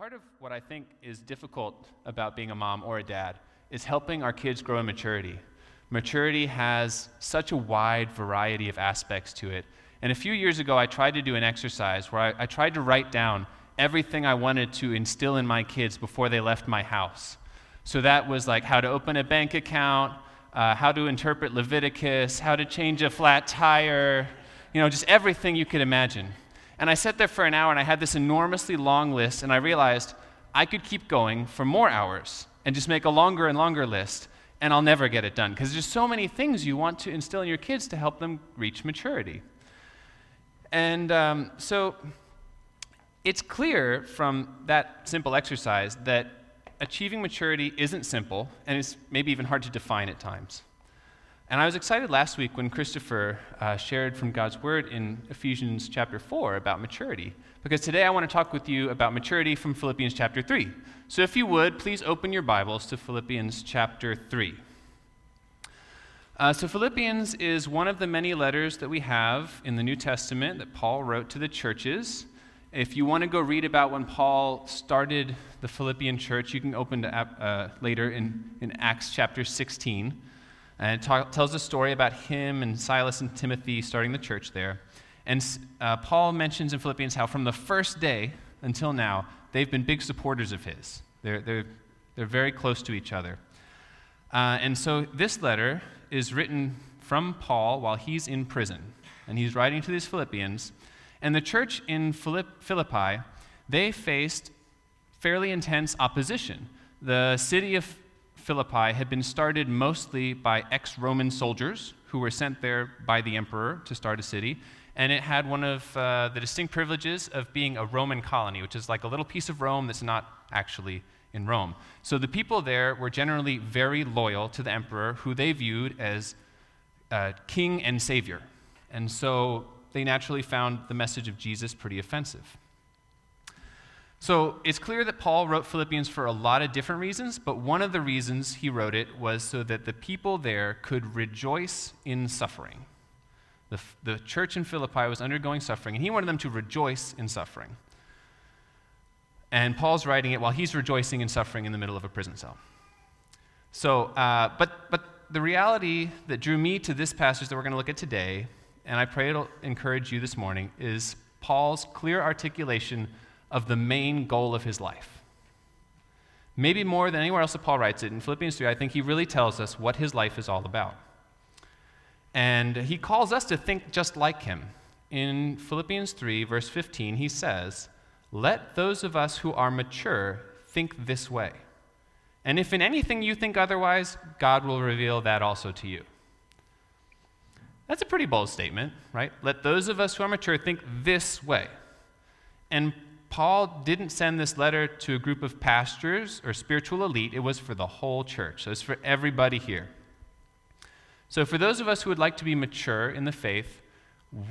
Part of what I think is difficult about being a mom or a dad is helping our kids grow in maturity. Maturity has such a wide variety of aspects to it. And a few years ago, I tried to do an exercise where I, I tried to write down everything I wanted to instill in my kids before they left my house. So that was like how to open a bank account, uh, how to interpret Leviticus, how to change a flat tire, you know, just everything you could imagine. And I sat there for an hour and I had this enormously long list, and I realized I could keep going for more hours and just make a longer and longer list, and I'll never get it done because there's so many things you want to instill in your kids to help them reach maturity. And um, so it's clear from that simple exercise that achieving maturity isn't simple, and it's maybe even hard to define at times. And I was excited last week when Christopher uh, shared from God's Word in Ephesians chapter 4 about maturity, because today I want to talk with you about maturity from Philippians chapter 3. So if you would, please open your Bibles to Philippians chapter 3. Uh, so, Philippians is one of the many letters that we have in the New Testament that Paul wrote to the churches. If you want to go read about when Paul started the Philippian church, you can open to uh, later in, in Acts chapter 16. And it tells a story about him and Silas and Timothy starting the church there. And uh, Paul mentions in Philippians how from the first day until now, they've been big supporters of his. They're, they're, they're very close to each other. Uh, and so this letter is written from Paul while he's in prison. And he's writing to these Philippians. And the church in Philippi, they faced fairly intense opposition. The city of Philippi had been started mostly by ex Roman soldiers who were sent there by the emperor to start a city. And it had one of uh, the distinct privileges of being a Roman colony, which is like a little piece of Rome that's not actually in Rome. So the people there were generally very loyal to the emperor, who they viewed as uh, king and savior. And so they naturally found the message of Jesus pretty offensive. So it's clear that Paul wrote Philippians for a lot of different reasons, but one of the reasons he wrote it was so that the people there could rejoice in suffering. The, the church in Philippi was undergoing suffering, and he wanted them to rejoice in suffering. And Paul's writing it while he's rejoicing in suffering in the middle of a prison cell. So, uh, but, but the reality that drew me to this passage that we're going to look at today, and I pray it'll encourage you this morning, is Paul's clear articulation of the main goal of his life. Maybe more than anywhere else that Paul writes it. In Philippians 3, I think he really tells us what his life is all about. And he calls us to think just like him. In Philippians 3, verse 15, he says, Let those of us who are mature think this way. And if in anything you think otherwise, God will reveal that also to you. That's a pretty bold statement, right? Let those of us who are mature think this way. And Paul didn't send this letter to a group of pastors or spiritual elite, it was for the whole church. So it's for everybody here. So, for those of us who would like to be mature in the faith,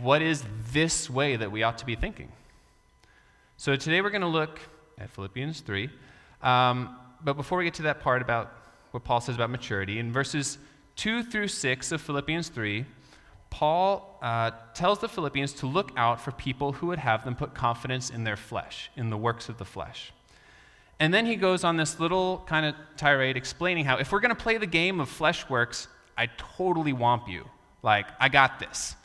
what is this way that we ought to be thinking? So, today we're going to look at Philippians 3. Um, but before we get to that part about what Paul says about maturity, in verses 2 through 6 of Philippians 3, Paul uh, tells the Philippians to look out for people who would have them put confidence in their flesh, in the works of the flesh. And then he goes on this little kind of tirade explaining how if we're going to play the game of flesh works, I totally womp you. Like, I got this.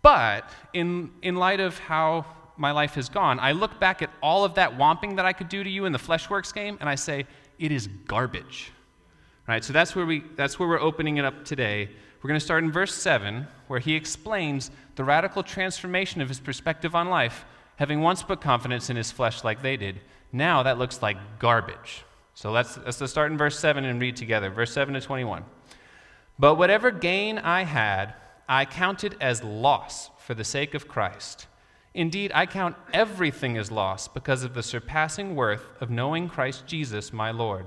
But in, in light of how my life has gone, I look back at all of that womping that I could do to you in the Fleshworks game, and I say, it is garbage. Right? So that's where, we, that's where we're opening it up today we're going to start in verse 7, where he explains the radical transformation of his perspective on life, having once put confidence in his flesh like they did. Now that looks like garbage. So let's, let's start in verse 7 and read together. Verse 7 to 21. But whatever gain I had, I counted as loss for the sake of Christ. Indeed, I count everything as loss because of the surpassing worth of knowing Christ Jesus, my Lord.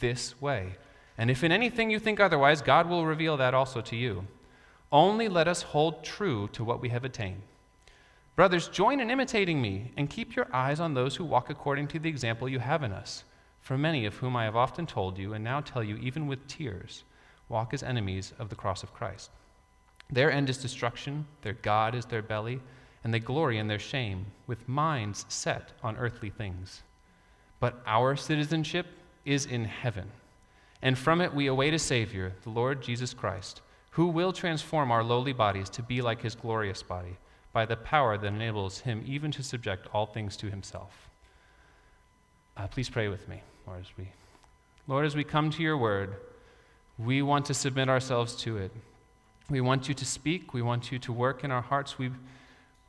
this way. And if in anything you think otherwise, God will reveal that also to you. Only let us hold true to what we have attained. Brothers, join in imitating me and keep your eyes on those who walk according to the example you have in us. For many of whom I have often told you, and now tell you even with tears, walk as enemies of the cross of Christ. Their end is destruction, their God is their belly, and they glory in their shame, with minds set on earthly things. But our citizenship is in heaven, and from it we await a Savior, the Lord Jesus Christ, who will transform our lowly bodies to be like his glorious body, by the power that enables him even to subject all things to himself. Uh, please pray with me, Lord, as we, Lord, as we come to your word. We want to submit ourselves to it. We want you to speak. We want you to work in our hearts. We,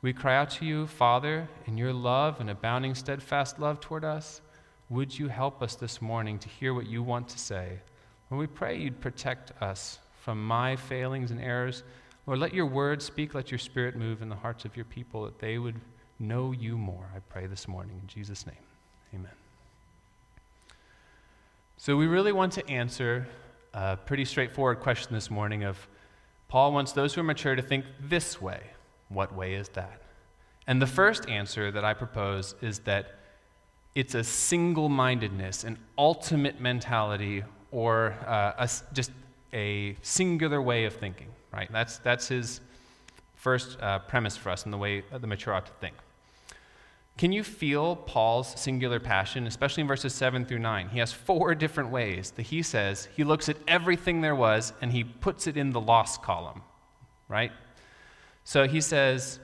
we cry out to you, Father, in your love and abounding, steadfast love toward us. Would you help us this morning to hear what you want to say? Lord, we pray you'd protect us from my failings and errors. Lord, let your word speak, let your spirit move in the hearts of your people that they would know you more. I pray this morning in Jesus' name. Amen. So, we really want to answer a pretty straightforward question this morning of Paul wants those who are mature to think this way. What way is that? And the first answer that I propose is that it's a single mindedness, an ultimate mentality, or uh, a, just a singular way of thinking, right? That's, that's his first uh, premise for us in the way the mature ought to think. Can you feel Paul's singular passion, especially in verses 7 through 9? He has four different ways that he says he looks at everything there was and he puts it in the lost column, right? So he says,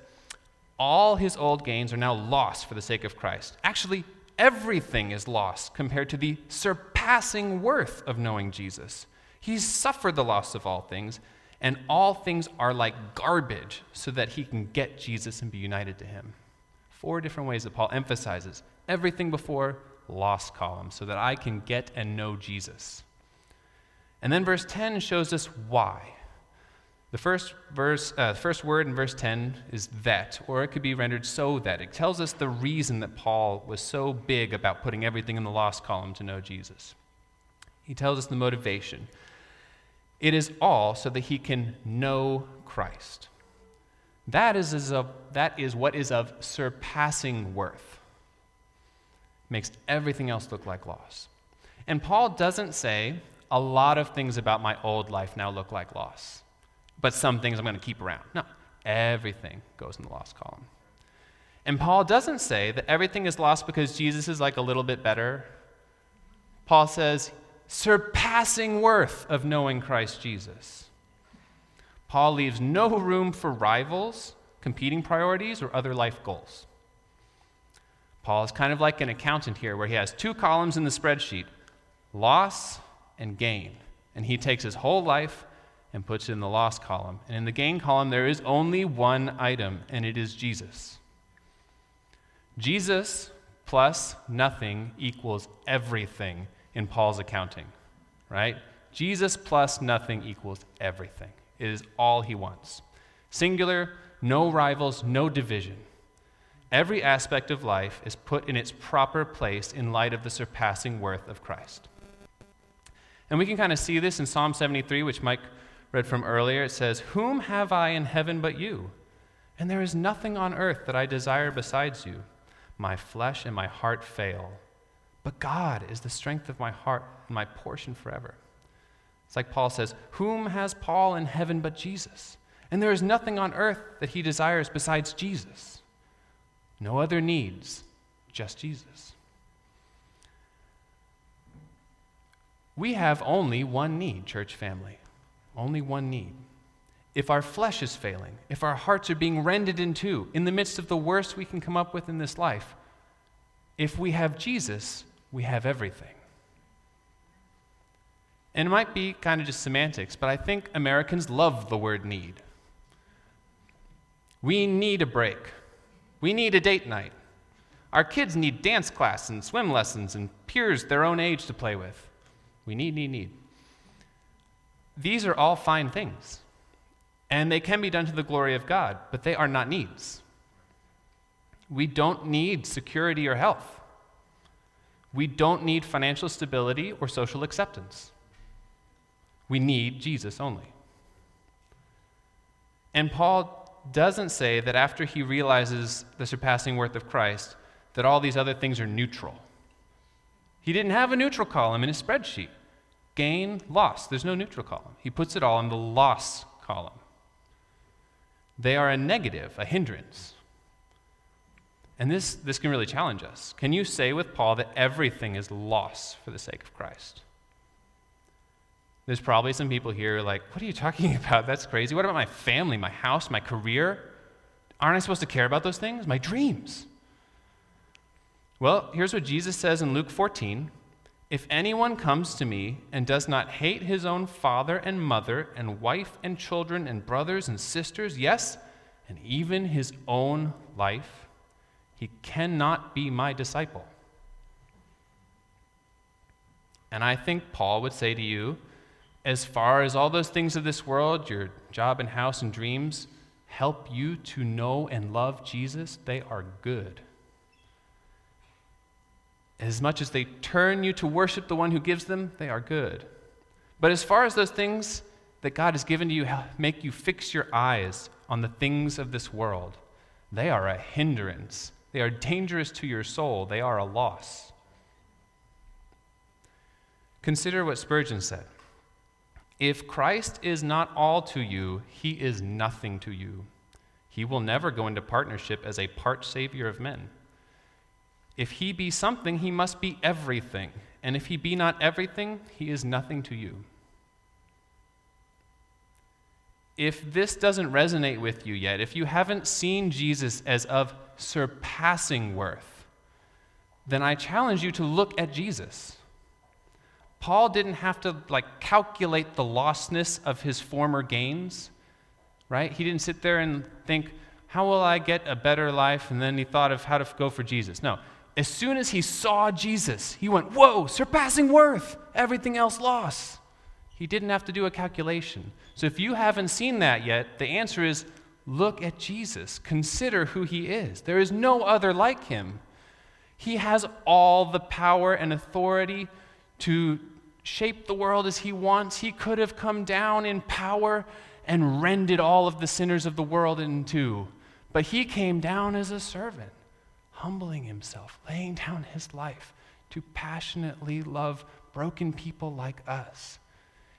all his old gains are now lost for the sake of Christ. Actually, everything is lost compared to the surpassing worth of knowing Jesus. He's suffered the loss of all things, and all things are like garbage so that he can get Jesus and be united to him. Four different ways that Paul emphasizes everything before lost column so that I can get and know Jesus. And then verse 10 shows us why. The first verse, uh, first word in verse 10 is that, or it could be rendered so that. It tells us the reason that Paul was so big about putting everything in the lost column to know Jesus. He tells us the motivation. It is all so that he can know Christ. That is, is of, that is what is of surpassing worth. Makes everything else look like loss. And Paul doesn't say, a lot of things about my old life now look like loss, but some things I'm going to keep around. No, everything goes in the lost column. And Paul doesn't say that everything is lost because Jesus is like a little bit better. Paul says, surpassing worth of knowing Christ Jesus. Paul leaves no room for rivals, competing priorities, or other life goals. Paul is kind of like an accountant here, where he has two columns in the spreadsheet loss and gain. And he takes his whole life and puts it in the loss column. And in the gain column, there is only one item, and it is Jesus. Jesus plus nothing equals everything in Paul's accounting, right? Jesus plus nothing equals everything. It is all he wants. Singular, no rivals, no division. Every aspect of life is put in its proper place in light of the surpassing worth of Christ. And we can kind of see this in Psalm 73, which Mike read from earlier. It says, Whom have I in heaven but you? And there is nothing on earth that I desire besides you. My flesh and my heart fail. But God is the strength of my heart and my portion forever. It's like Paul says, Whom has Paul in heaven but Jesus? And there is nothing on earth that he desires besides Jesus. No other needs, just Jesus. We have only one need, church family. Only one need. if our flesh is failing, if our hearts are being rended in two, in the midst of the worst we can come up with in this life, if we have Jesus, we have everything. And it might be kind of just semantics, but I think Americans love the word need. We need a break. We need a date night. Our kids need dance class and swim lessons and peers their own age to play with. We need, need, need. These are all fine things, and they can be done to the glory of God, but they are not needs. We don't need security or health. We don't need financial stability or social acceptance. We need Jesus only. And Paul doesn't say that after he realizes the surpassing worth of Christ, that all these other things are neutral. He didn't have a neutral column in his spreadsheet. Gain, loss. There's no neutral column. He puts it all in the loss column. They are a negative, a hindrance. And this, this can really challenge us. Can you say with Paul that everything is loss for the sake of Christ? There's probably some people here like, what are you talking about? That's crazy. What about my family, my house, my career? Aren't I supposed to care about those things? My dreams. Well, here's what Jesus says in Luke 14 If anyone comes to me and does not hate his own father and mother, and wife and children, and brothers and sisters, yes, and even his own life, he cannot be my disciple. And I think Paul would say to you, as far as all those things of this world, your job and house and dreams, help you to know and love Jesus, they are good. As much as they turn you to worship the one who gives them, they are good. But as far as those things that God has given to you make you fix your eyes on the things of this world, they are a hindrance. They are dangerous to your soul. They are a loss. Consider what Spurgeon said. If Christ is not all to you, he is nothing to you. He will never go into partnership as a part savior of men. If he be something, he must be everything. And if he be not everything, he is nothing to you. If this doesn't resonate with you yet, if you haven't seen Jesus as of surpassing worth, then I challenge you to look at Jesus. Paul didn't have to like calculate the lostness of his former gains, right? He didn't sit there and think, how will I get a better life? And then he thought of how to go for Jesus. No. As soon as he saw Jesus, he went, Whoa, surpassing worth, everything else lost. He didn't have to do a calculation. So if you haven't seen that yet, the answer is look at Jesus. Consider who he is. There is no other like him. He has all the power and authority to shape the world as he wants. He could have come down in power and rended all of the sinners of the world in two. But he came down as a servant, humbling himself, laying down his life to passionately love broken people like us.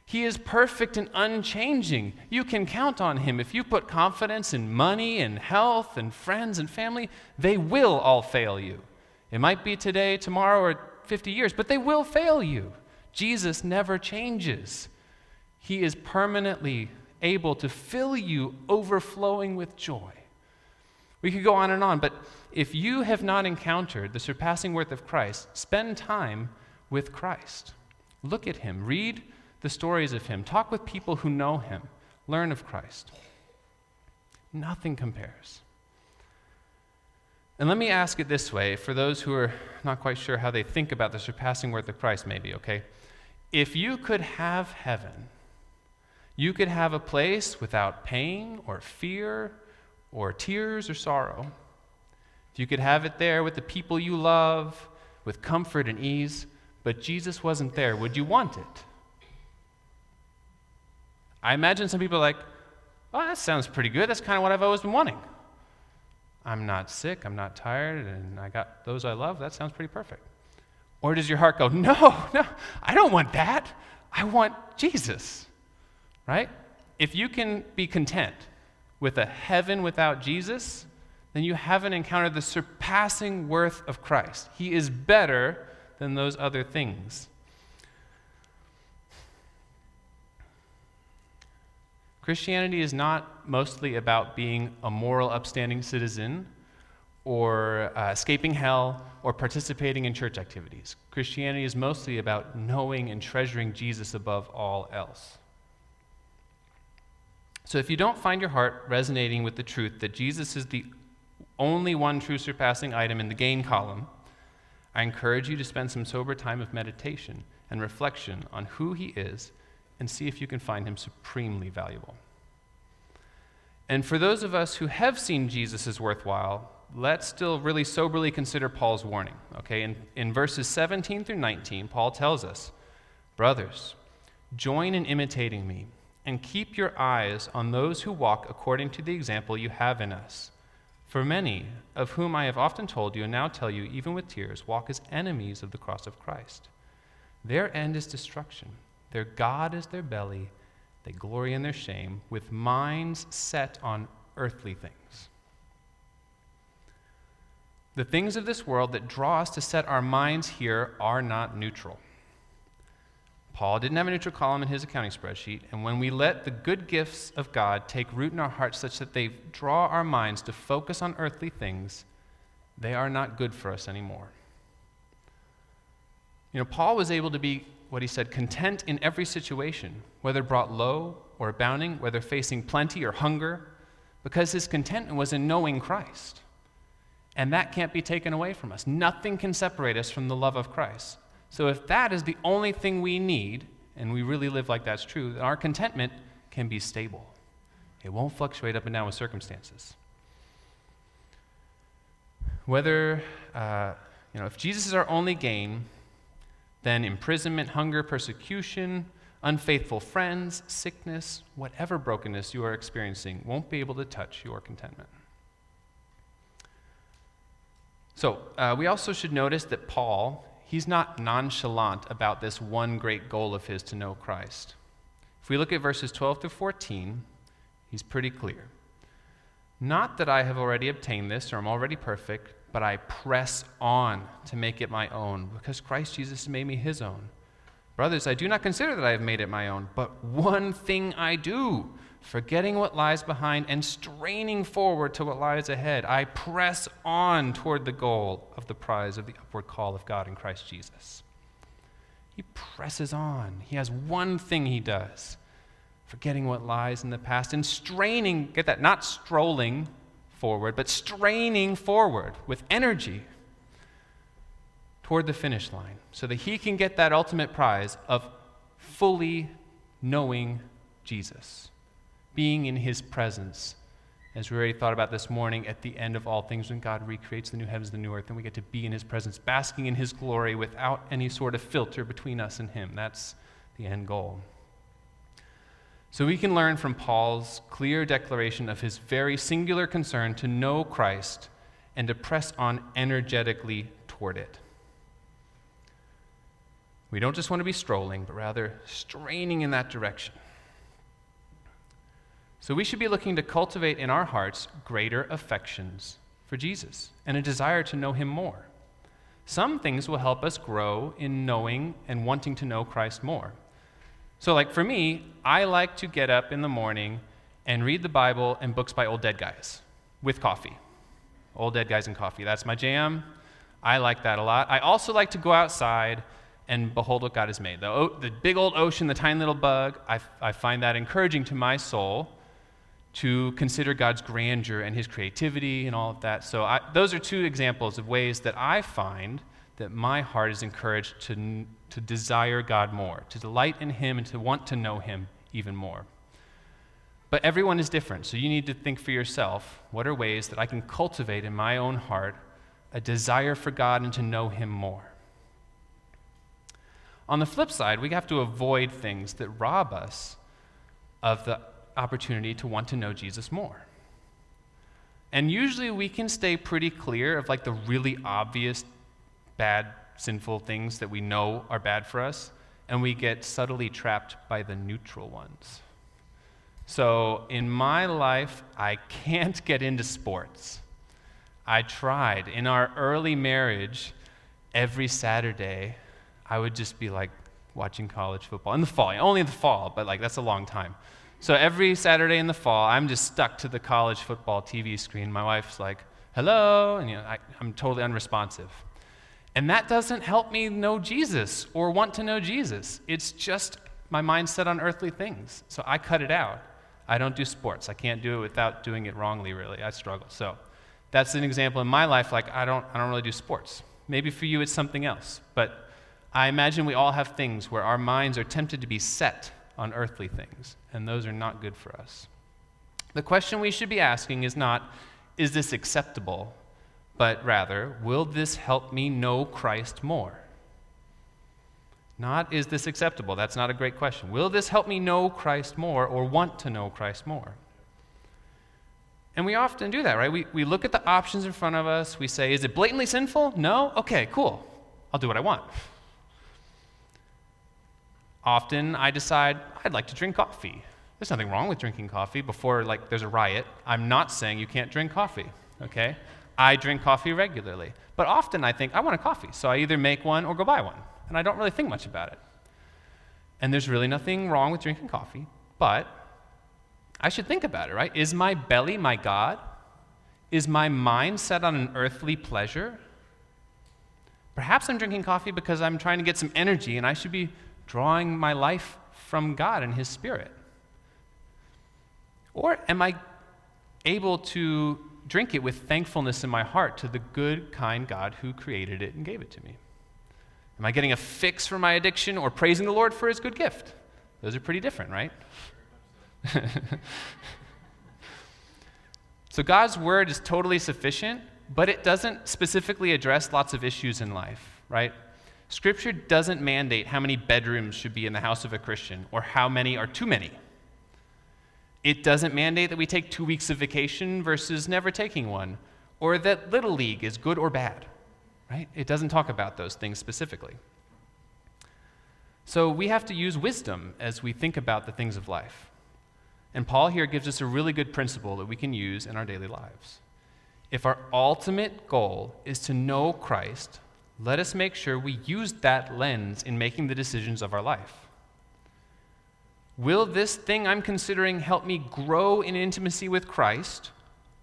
He is perfect and unchanging. You can count on him. If you put confidence in money and health and friends and family, they will all fail you. It might be today, tomorrow, or 50 years, but they will fail you. Jesus never changes. He is permanently able to fill you overflowing with joy. We could go on and on, but if you have not encountered the surpassing worth of Christ, spend time with Christ. Look at him, read the stories of him, talk with people who know him, learn of Christ. Nothing compares. And let me ask it this way for those who are not quite sure how they think about the surpassing worth of Christ, maybe, okay? If you could have heaven, you could have a place without pain or fear or tears or sorrow. If you could have it there with the people you love, with comfort and ease, but Jesus wasn't there, would you want it? I imagine some people are like, oh, that sounds pretty good. That's kind of what I've always been wanting. I'm not sick, I'm not tired, and I got those I love, that sounds pretty perfect. Or does your heart go, no, no, I don't want that. I want Jesus, right? If you can be content with a heaven without Jesus, then you haven't encountered the surpassing worth of Christ. He is better than those other things. Christianity is not mostly about being a moral, upstanding citizen or uh, escaping hell or participating in church activities. Christianity is mostly about knowing and treasuring Jesus above all else. So if you don't find your heart resonating with the truth that Jesus is the only one true surpassing item in the gain column, I encourage you to spend some sober time of meditation and reflection on who he is and see if you can find him supremely valuable. And for those of us who have seen Jesus as worthwhile, let's still really soberly consider Paul's warning. Okay, in, in verses 17 through 19, Paul tells us, Brothers, join in imitating me, and keep your eyes on those who walk according to the example you have in us. For many, of whom I have often told you and now tell you, even with tears, walk as enemies of the cross of Christ. Their end is destruction, their God is their belly, they glory in their shame, with minds set on earthly things. The things of this world that draw us to set our minds here are not neutral. Paul didn't have a neutral column in his accounting spreadsheet, and when we let the good gifts of God take root in our hearts such that they draw our minds to focus on earthly things, they are not good for us anymore. You know, Paul was able to be, what he said, content in every situation, whether brought low or abounding, whether facing plenty or hunger, because his contentment was in knowing Christ. And that can't be taken away from us. Nothing can separate us from the love of Christ. So if that is the only thing we need, and we really live like that's true, then our contentment can be stable. It won't fluctuate up and down with circumstances. Whether, uh, you know, if Jesus is our only gain, then imprisonment, hunger, persecution, unfaithful friends, sickness, whatever brokenness you are experiencing won't be able to touch your contentment. So, uh, we also should notice that Paul, he's not nonchalant about this one great goal of his to know Christ. If we look at verses 12 through 14, he's pretty clear. Not that I have already obtained this or I'm already perfect, but I press on to make it my own, because Christ Jesus made me his own. Brothers, I do not consider that I have made it my own, but one thing I do forgetting what lies behind and straining forward to what lies ahead, I press on toward the goal of the prize of the upward call of God in Christ Jesus. He presses on. He has one thing he does forgetting what lies in the past and straining, get that, not strolling forward, but straining forward with energy toward the finish line so that he can get that ultimate prize of fully knowing Jesus being in his presence. As we already thought about this morning, at the end of all things, when God recreates the new heavens and the new earth, and we get to be in his presence, basking in his glory without any sort of filter between us and him. That's the end goal. So we can learn from Paul's clear declaration of his very singular concern to know Christ and to press on energetically toward it. We don't just want to be strolling, but rather straining in that direction. So we should be looking to cultivate in our hearts greater affections for Jesus and a desire to know him more. Some things will help us grow in knowing and wanting to know Christ more. So, like for me, I like to get up in the morning and read the Bible and books by old dead guys with coffee. Old dead guys and coffee. That's my jam. I like that a lot. I also like to go outside and behold what God has made. The, the big old ocean, the tiny little bug, I, I find that encouraging to my soul to consider God's grandeur and his creativity and all of that. So, I, those are two examples of ways that I find that my heart is encouraged to, to desire God more, to delight in him, and to want to know him even more. But everyone is different, so you need to think for yourself what are ways that I can cultivate in my own heart a desire for God and to know him more. On the flip side, we have to avoid things that rob us of the opportunity to want to know Jesus more. And usually we can stay pretty clear of like the really obvious bad, sinful things that we know are bad for us, and we get subtly trapped by the neutral ones. So in my life, I can't get into sports. I tried. In our early marriage, every Saturday, I would just be like watching college football in the fall, only in the fall, but like that's a long time. So every Saturday in the fall, I'm just stuck to the college football TV screen. My wife's like, hello, and you know, I, I'm totally unresponsive. And that doesn't help me know Jesus or want to know Jesus. It's just my mind set on earthly things. So I cut it out. I don't do sports. I can't do it without doing it wrongly, really. I struggle. So that's an example in my life, like I don't, I don't really do sports. Maybe for you it's something else. But I imagine we all have things where our minds are tempted to be set on earthly things, and those are not good for us. The question we should be asking is not, is this acceptable? But rather, will this help me know Christ more? Not, is this acceptable? That's not a great question. Will this help me know Christ more or want to know Christ more? And we often do that, right? We, we look at the options in front of us. We say, is it blatantly sinful? No? Okay, cool. I'll do what I want. Often I decide I'd like to drink coffee. There's nothing wrong with drinking coffee before like there's a riot. I'm not saying you can't drink coffee, okay? I drink coffee regularly. But often I think I want a coffee, so I either make one or go buy one. And I don't really think much about it. And there's really nothing wrong with drinking coffee, but I should think about it, right? Is my belly my God? Is my mind set on an earthly pleasure? Perhaps I'm drinking coffee because I'm trying to get some energy and I should be drawing my life from God and His Spirit? Or am I able to drink it with thankfulness in my heart to the good, kind God who created it and gave it to me? Am I getting a fix for my addiction or praising the Lord for His good gift? Those are pretty different, right? so God's word is totally sufficient, but it doesn't specifically address lots of issues in life, right? Scripture doesn't mandate how many bedrooms should be in the house of a Christian or how many are too many. It doesn't mandate that we take two weeks of vacation versus never taking one, or that Little League is good or bad, right? It doesn't talk about those things specifically. So we have to use wisdom as we think about the things of life. And Paul here gives us a really good principle that we can use in our daily lives. If our ultimate goal is to know Christ, let us make sure we use that lens in making the decisions of our life. Will this thing I'm considering help me grow in intimacy with Christ,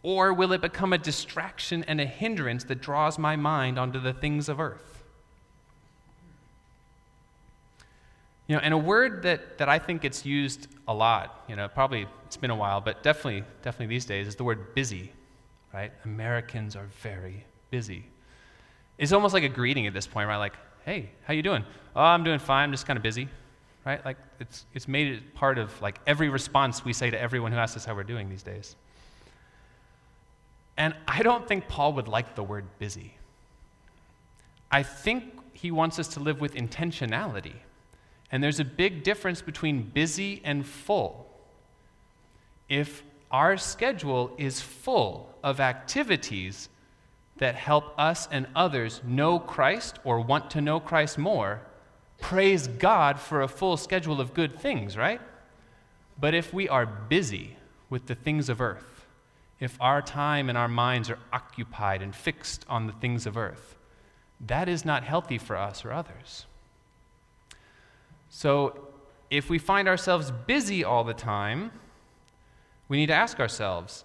or will it become a distraction and a hindrance that draws my mind onto the things of earth? You know, and a word that, that I think gets used a lot, you know, probably it's been a while, but definitely, definitely these days, is the word busy, right? Americans are very busy. It's almost like a greeting at this point, right? Like, hey, how you doing? Oh, I'm doing fine. I'm just kind of busy, right? Like, it's, it's made it part of like every response we say to everyone who asks us how we're doing these days. And I don't think Paul would like the word busy. I think he wants us to live with intentionality. And there's a big difference between busy and full. If our schedule is full of activities that help us and others know Christ or want to know Christ more, praise God for a full schedule of good things, right? But if we are busy with the things of earth, if our time and our minds are occupied and fixed on the things of earth, that is not healthy for us or others. So, if we find ourselves busy all the time, we need to ask ourselves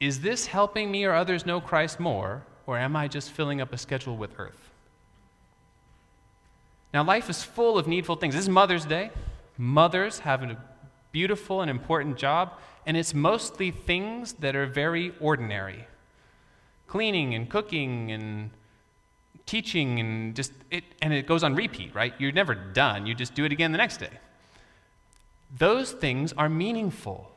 is this helping me or others know Christ more, or am I just filling up a schedule with earth? Now, life is full of needful things. This is Mother's Day. Mothers have a beautiful and important job, and it's mostly things that are very ordinary cleaning and cooking and teaching and just it and it goes on repeat right you're never done you just do it again the next day those things are meaningful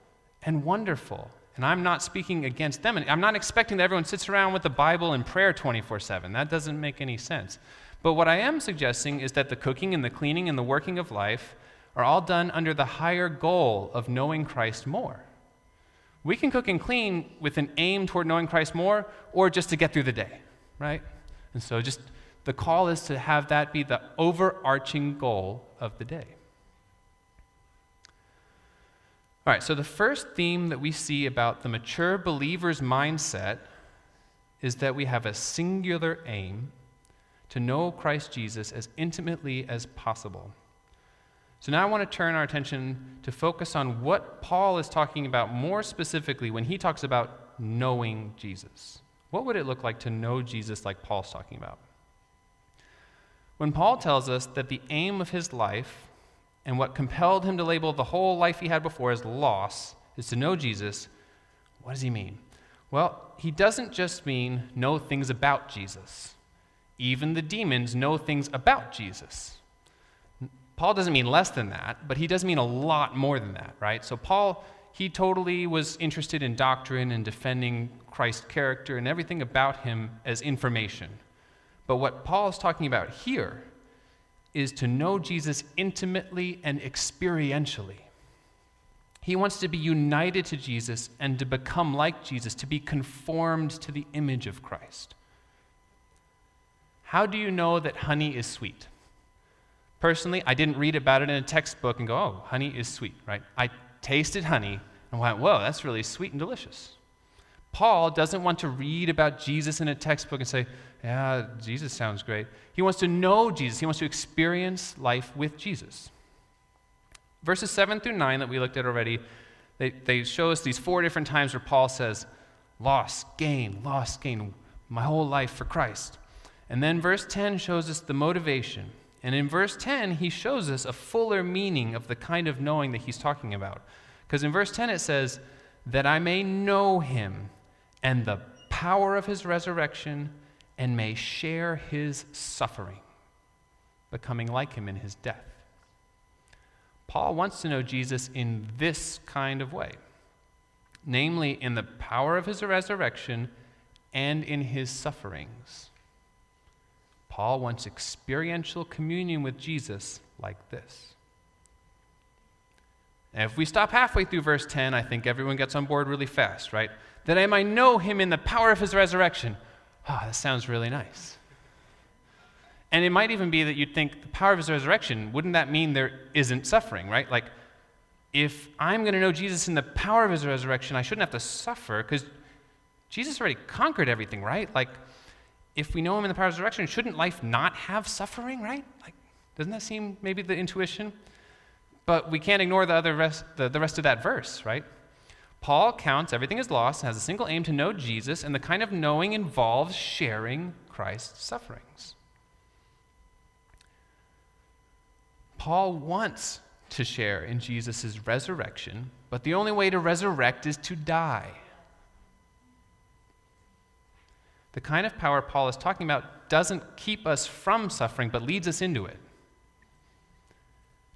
and wonderful and I'm not speaking against them. I'm not expecting that everyone sits around with the Bible and prayer 24 7. That doesn't make any sense. But what I am suggesting is that the cooking and the cleaning and the working of life are all done under the higher goal of knowing Christ more. We can cook and clean with an aim toward knowing Christ more or just to get through the day, right? And so just the call is to have that be the overarching goal of the day. All right, so the first theme that we see about the mature believer's mindset is that we have a singular aim to know Christ Jesus as intimately as possible. So now I want to turn our attention to focus on what Paul is talking about more specifically when he talks about knowing Jesus. What would it look like to know Jesus like Paul's talking about? When Paul tells us that the aim of his life and what compelled him to label the whole life he had before as loss is to know Jesus, what does he mean? Well, he doesn't just mean know things about Jesus. Even the demons know things about Jesus. Paul doesn't mean less than that, but he does mean a lot more than that, right? So, Paul, he totally was interested in doctrine and defending Christ's character and everything about him as information. But what Paul is talking about here is to know Jesus intimately and experientially. He wants to be united to Jesus and to become like Jesus, to be conformed to the image of Christ. How do you know that honey is sweet? Personally, I didn't read about it in a textbook and go, oh, honey is sweet, right? I tasted honey and went, whoa, that's really sweet and delicious. Paul doesn't want to read about Jesus in a textbook and say, yeah, Jesus sounds great. He wants to know Jesus, he wants to experience life with Jesus. Verses 7 through 9 that we looked at already, they, they show us these four different times where Paul says, loss, gain, loss, gain, my whole life for Christ. And then verse 10 shows us the motivation. And in verse 10, he shows us a fuller meaning of the kind of knowing that he's talking about. Because in verse 10 it says, That I may know him and the power of his resurrection and may share his suffering, becoming like him in his death. Paul wants to know Jesus in this kind of way, namely in the power of his resurrection and in his sufferings. Paul wants experiential communion with Jesus like this. And if we stop halfway through verse 10, I think everyone gets on board really fast, right? That I might know him in the power of his resurrection. Oh, that sounds really nice. And it might even be that you'd think the power of his resurrection, wouldn't that mean there isn't suffering, right? Like, if I'm going to know Jesus in the power of his resurrection, I shouldn't have to suffer because Jesus already conquered everything, right? Like, if we know him in the power of his resurrection, shouldn't life not have suffering, right? Like, doesn't that seem maybe the intuition? But we can't ignore the, other rest, the, the rest of that verse, right? Paul counts everything as loss and has a single aim to know Jesus, and the kind of knowing involves sharing Christ's sufferings. Paul wants to share in Jesus' resurrection, but the only way to resurrect is to die. The kind of power Paul is talking about doesn't keep us from suffering, but leads us into it.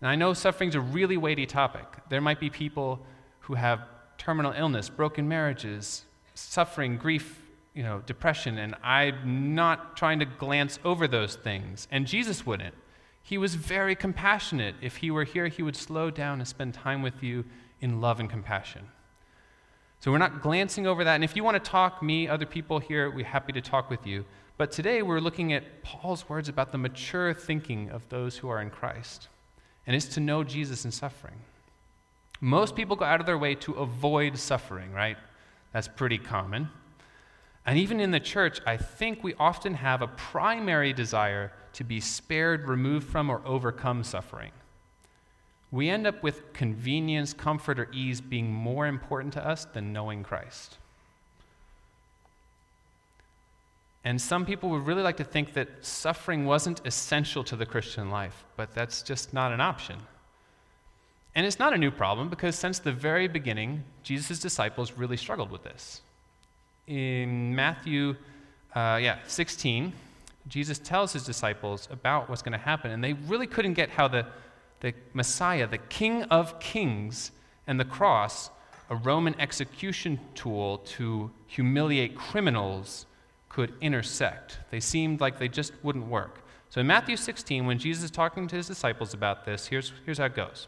And I know suffering's a really weighty topic. There might be people who have terminal illness, broken marriages, suffering, grief, you know, depression, and I'm not trying to glance over those things. And Jesus wouldn't. He was very compassionate. If he were here, he would slow down and spend time with you in love and compassion. So we're not glancing over that. And if you want to talk, me, other people here, we're happy to talk with you. But today we're looking at Paul's words about the mature thinking of those who are in Christ. And it's to know Jesus in suffering. Most people go out of their way to avoid suffering, right? That's pretty common. And even in the church, I think we often have a primary desire to be spared, removed from, or overcome suffering we end up with convenience, comfort, or ease being more important to us than knowing Christ. And some people would really like to think that suffering wasn't essential to the Christian life, but that's just not an option. And it's not a new problem because since the very beginning, Jesus' disciples really struggled with this. In Matthew uh, yeah, 16, Jesus tells his disciples about what's going to happen, and they really couldn't get how the the Messiah, the King of Kings, and the cross, a Roman execution tool to humiliate criminals, could intersect. They seemed like they just wouldn't work. So in Matthew 16, when Jesus is talking to his disciples about this, here's, here's how it goes.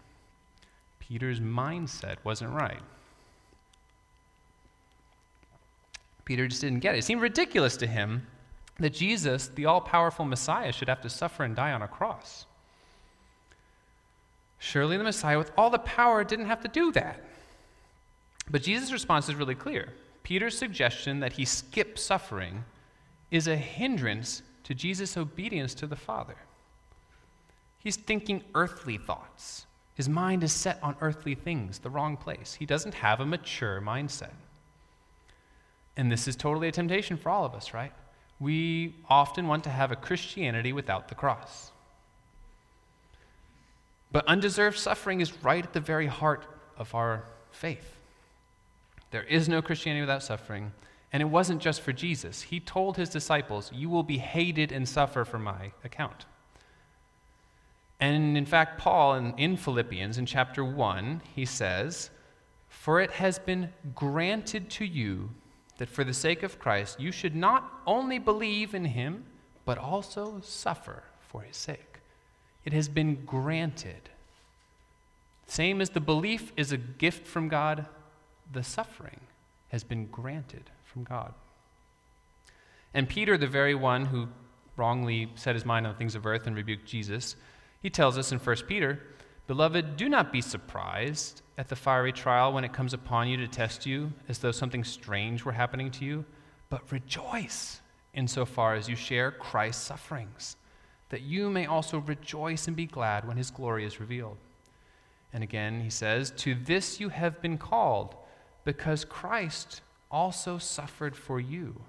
Peter's mindset wasn't right. Peter just didn't get it. It seemed ridiculous to him that Jesus, the all powerful Messiah, should have to suffer and die on a cross. Surely the Messiah, with all the power, didn't have to do that. But Jesus' response is really clear. Peter's suggestion that he skip suffering is a hindrance to Jesus' obedience to the Father. He's thinking earthly thoughts. His mind is set on earthly things, the wrong place. He doesn't have a mature mindset. And this is totally a temptation for all of us, right? We often want to have a Christianity without the cross. But undeserved suffering is right at the very heart of our faith. There is no Christianity without suffering. And it wasn't just for Jesus. He told his disciples, You will be hated and suffer for my account. And in fact, Paul in, in, Philippians, in chapter 1, he says, For it has been granted to you that for the sake of Christ, you should not only believe in him, but also suffer for his sake. It has been granted. Same as the belief is a gift from God, the suffering has been granted from God. And Peter, the very one who wrongly set his mind on things of earth and rebuked Jesus, he tells us in 1 Peter, Beloved, do not be surprised at the fiery trial when it comes upon you to test you as though something strange were happening to you, but rejoice insofar as you share Christ's sufferings, that you may also rejoice and be glad when his glory is revealed. And again, he says, To this you have been called, because Christ also suffered for you,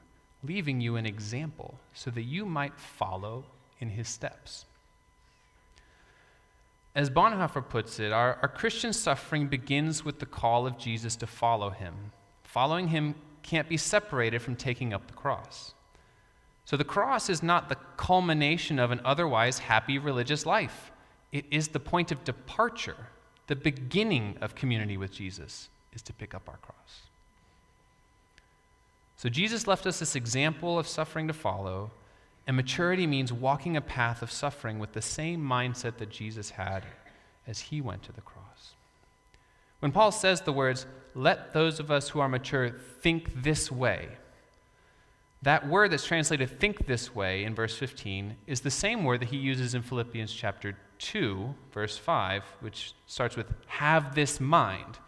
leaving you an example so that you might follow in his steps. As Bonhoeffer puts it, our, our Christian suffering begins with the call of Jesus to follow him. Following him can't be separated from taking up the cross. So the cross is not the culmination of an otherwise happy religious life, it is the point of departure. The beginning of community with Jesus is to pick up our cross. So Jesus left us this example of suffering to follow, and maturity means walking a path of suffering with the same mindset that Jesus had as he went to the cross. When Paul says the words, let those of us who are mature think this way, that word that's translated think this way in verse 15 is the same word that he uses in Philippians chapter 2, verse 5, which starts with have this mind.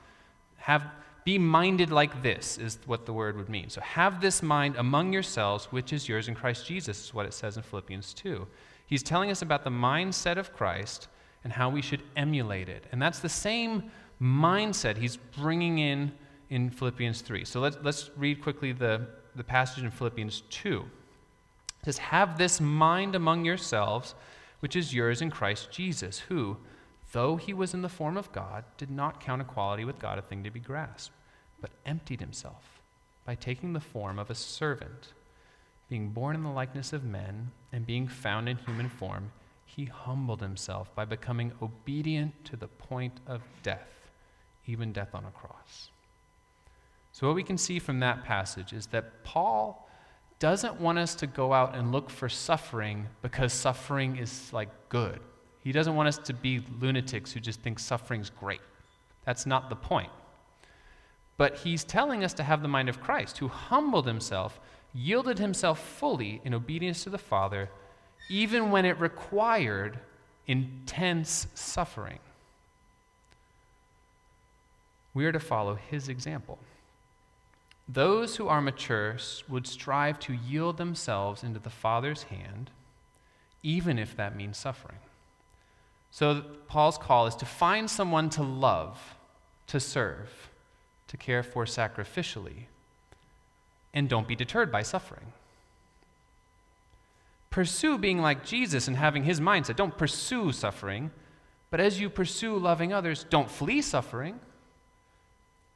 Have be minded like this, is what the word would mean. So have this mind among yourselves, which is yours in Christ Jesus, is what it says in Philippians 2. He's telling us about the mindset of Christ and how we should emulate it. And that's the same mindset he's bringing in in Philippians 3. So let's, let's read quickly the, the passage in Philippians 2. It says, Have this mind among yourselves, which is yours in Christ Jesus, who, though he was in the form of God, did not count equality with God a thing to be grasped, but emptied himself by taking the form of a servant. Being born in the likeness of men and being found in human form, he humbled himself by becoming obedient to the point of death, even death on a cross. So, what we can see from that passage is that Paul doesn't want us to go out and look for suffering because suffering is like good. He doesn't want us to be lunatics who just think suffering's great. That's not the point. But he's telling us to have the mind of Christ, who humbled himself, yielded himself fully in obedience to the Father, even when it required intense suffering. We are to follow his example. Those who are mature would strive to yield themselves into the Father's hand, even if that means suffering. So, Paul's call is to find someone to love, to serve, to care for sacrificially, and don't be deterred by suffering. Pursue being like Jesus and having his mindset. Don't pursue suffering, but as you pursue loving others, don't flee suffering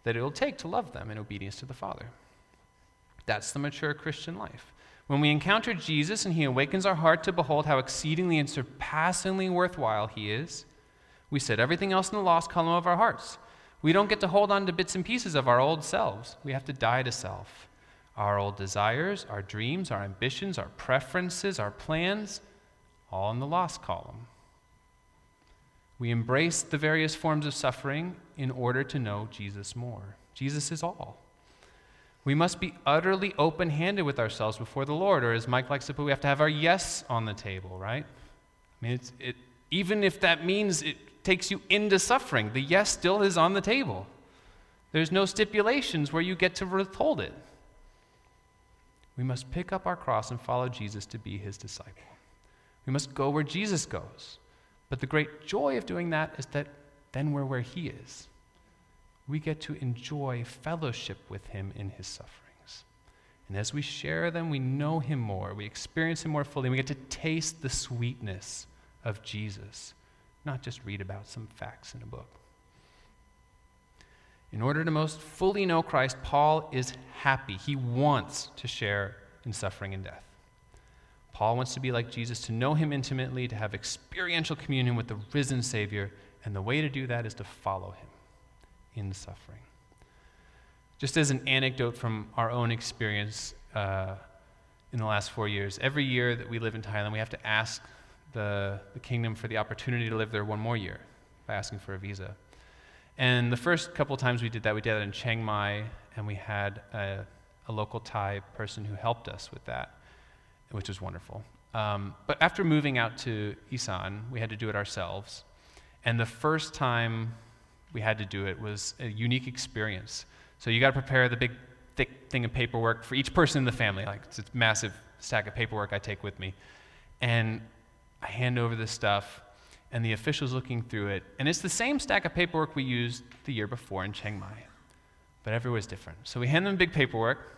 that it will take to love them in obedience to the Father. That's the mature Christian life. When we encounter Jesus and he awakens our heart to behold how exceedingly and surpassingly worthwhile he is, we set everything else in the lost column of our hearts. We don't get to hold on to bits and pieces of our old selves. We have to die to self. Our old desires, our dreams, our ambitions, our preferences, our plans, all in the lost column. We embrace the various forms of suffering in order to know Jesus more. Jesus is all. We must be utterly open handed with ourselves before the Lord, or as Mike likes to put, we have to have our yes on the table, right? I mean, it, even if that means it takes you into suffering, the yes still is on the table. There's no stipulations where you get to withhold it. We must pick up our cross and follow Jesus to be his disciple. We must go where Jesus goes. But the great joy of doing that is that then we're where he is. We get to enjoy fellowship with him in his sufferings. And as we share them, we know him more, we experience him more fully, and we get to taste the sweetness of Jesus, not just read about some facts in a book. In order to most fully know Christ, Paul is happy. He wants to share in suffering and death. Paul wants to be like Jesus, to know him intimately, to have experiential communion with the risen Savior, and the way to do that is to follow him in suffering. Just as an anecdote from our own experience uh, in the last four years, every year that we live in Thailand, we have to ask the, the kingdom for the opportunity to live there one more year by asking for a visa. And the first couple times we did that, we did that in Chiang Mai, and we had a, a local Thai person who helped us with that, which was wonderful. Um, but after moving out to Isan, we had to do it ourselves. And the first time we had to do it was a unique experience. So you got to prepare the big, thick thing of paperwork for each person in the family. Like it's a massive stack of paperwork I take with me. And I hand over this stuff, and the official's looking through it. And it's the same stack of paperwork we used the year before in Chiang Mai, but everywhere's different. So we hand them big paperwork,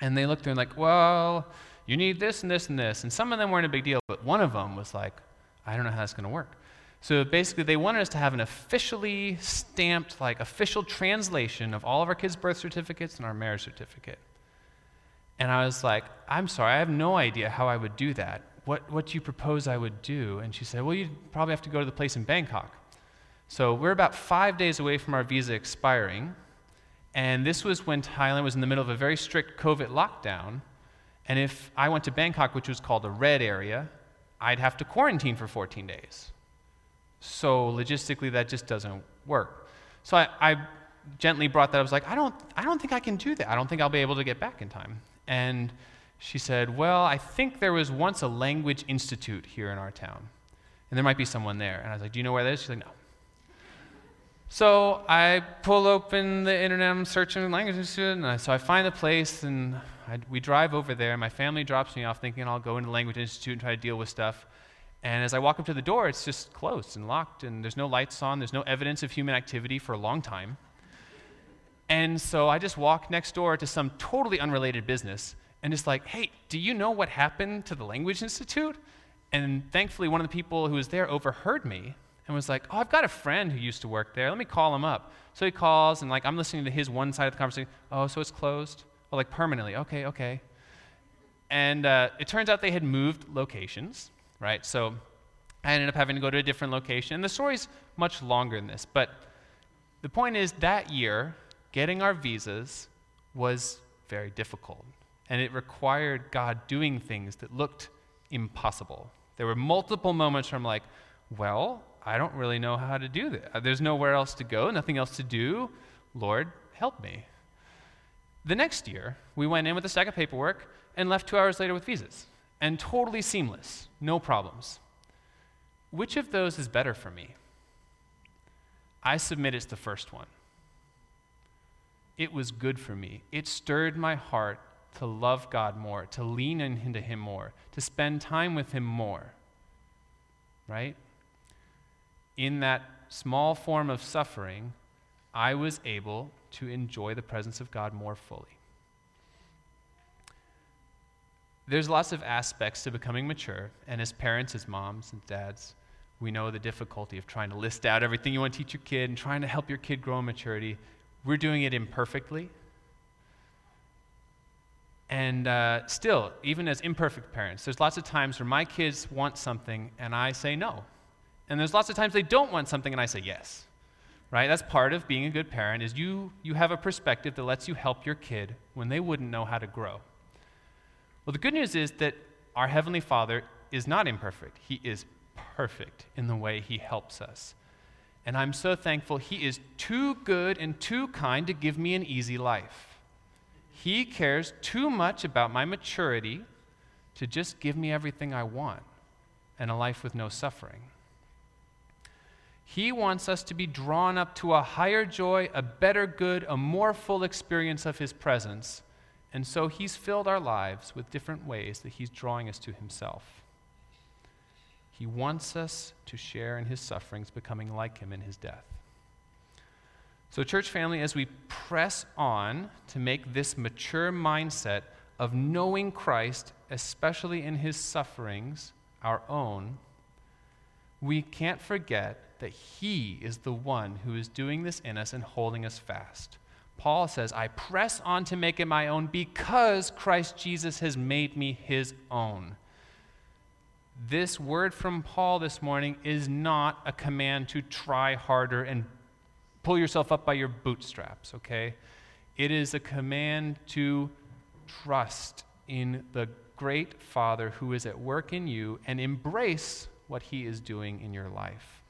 and they look through and like, well, you need this and this and this. And some of them weren't a big deal, but one of them was like, I don't know how that's going to work. So basically, they wanted us to have an officially stamped, like official translation of all of our kids' birth certificates and our marriage certificate. And I was like, I'm sorry, I have no idea how I would do that what, what do you propose I would do? And she said, Well, you'd probably have to go to the place in Bangkok. So we're about five days away from our visa expiring. And this was when Thailand was in the middle of a very strict COVID lockdown. And if I went to Bangkok, which was called a red area, I'd have to quarantine for 14 days. So logistically, that just doesn't work. So I, I gently brought that. Up, I was like, I don't, I don't think I can do that. I don't think I'll be able to get back in time. And she said, Well, I think there was once a language institute here in our town, and there might be someone there. And I was like, Do you know where that is? She's like, No. So I pull open the internet, I'm searching language institute, and I, so I find the place, and I, we drive over there. And My family drops me off, thinking I'll go into language institute and try to deal with stuff. And as I walk up to the door, it's just closed and locked, and there's no lights on, there's no evidence of human activity for a long time. And so I just walk next door to some totally unrelated business and it's like, hey, do you know what happened to the Language Institute? And thankfully, one of the people who was there overheard me and was like, oh, I've got a friend who used to work there. Let me call him up. So he calls, and like I'm listening to his one side of the conversation. Oh, so it's closed? Oh, like permanently? Okay, okay. And uh, it turns out they had moved locations, right? So I ended up having to go to a different location. And the story's much longer than this, but the point is that year, getting our visas was very difficult and it required God doing things that looked impossible. There were multiple moments where I'm like, well, I don't really know how to do that. Uh, there's nowhere else to go, nothing else to do. Lord, help me. The next year, we went in with a stack of paperwork and left two hours later with visas. And totally seamless, no problems. Which of those is better for me? I submit it's the first one. It was good for me. It stirred my heart to love God more, to lean into Him more, to spend time with Him more. Right? In that small form of suffering, I was able to enjoy the presence of God more fully. There's lots of aspects to becoming mature, and as parents, as moms and dads, we know the difficulty of trying to list out everything you want to teach your kid and trying to help your kid grow in maturity. We're doing it imperfectly, and uh, still, even as imperfect parents, there's lots of times where my kids want something and I say no. And there's lots of times they don't want something and I say yes. Right? That's part of being a good parent is you you have a perspective that lets you help your kid when they wouldn't know how to grow. Well, the good news is that our heavenly Father is not imperfect. He is perfect in the way He helps us. And I'm so thankful He is too good and too kind to give me an easy life. He cares too much about my maturity to just give me everything I want and a life with no suffering. He wants us to be drawn up to a higher joy, a better good, a more full experience of His presence. And so He's filled our lives with different ways that He's drawing us to Himself. He wants us to share in His sufferings, becoming like Him in His death. So, church family, as we press on to make this mature mindset of knowing Christ, especially in His sufferings, our own, we can't forget that He is the one who is doing this in us and holding us fast. Paul says, I press on to make it my own because Christ Jesus has made me his own. This word from Paul this morning is not a command to try harder and pull yourself up by your bootstraps, okay? It is a command to trust in the great Father who is at work in you and embrace what he is doing in your life.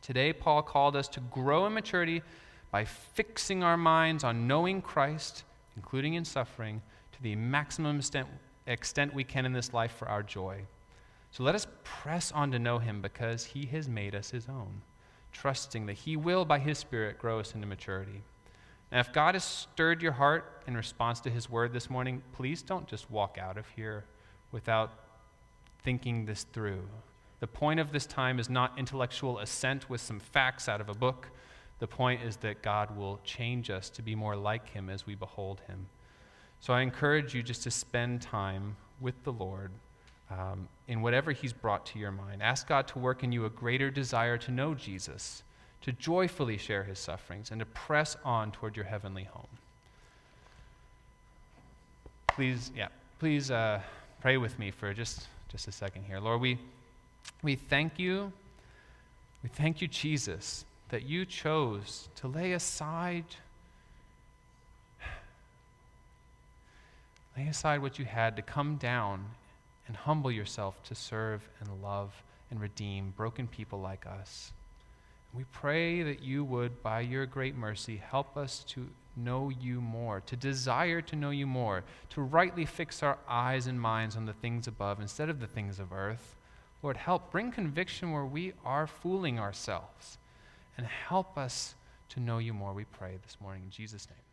Today, Paul called us to grow in maturity by fixing our minds on knowing Christ, including in suffering, to the maximum extent, extent we can in this life for our joy. So let us press on to know him because he has made us his own, trusting that he will, by his Spirit, grow us into maturity. Now, if God has stirred your heart in response to his word this morning, please don't just walk out of here without thinking this through. The point of this time is not intellectual assent with some facts out of a book. The point is that God will change us to be more like Him as we behold Him. So I encourage you just to spend time with the Lord um, in whatever He's brought to your mind. Ask God to work in you a greater desire to know Jesus, to joyfully share His sufferings, and to press on toward your heavenly home. Please, yeah, please uh, pray with me for just, just a second here. Lord, we. We thank you. We thank you, Jesus, that you chose to lay aside lay aside what you had to come down and humble yourself to serve and love and redeem broken people like us. We pray that you would, by your great mercy, help us to know you more, to desire to know you more, to rightly fix our eyes and minds on the things above instead of the things of earth. Lord, help bring conviction where we are fooling ourselves and help us to know you more, we pray this morning in Jesus' name.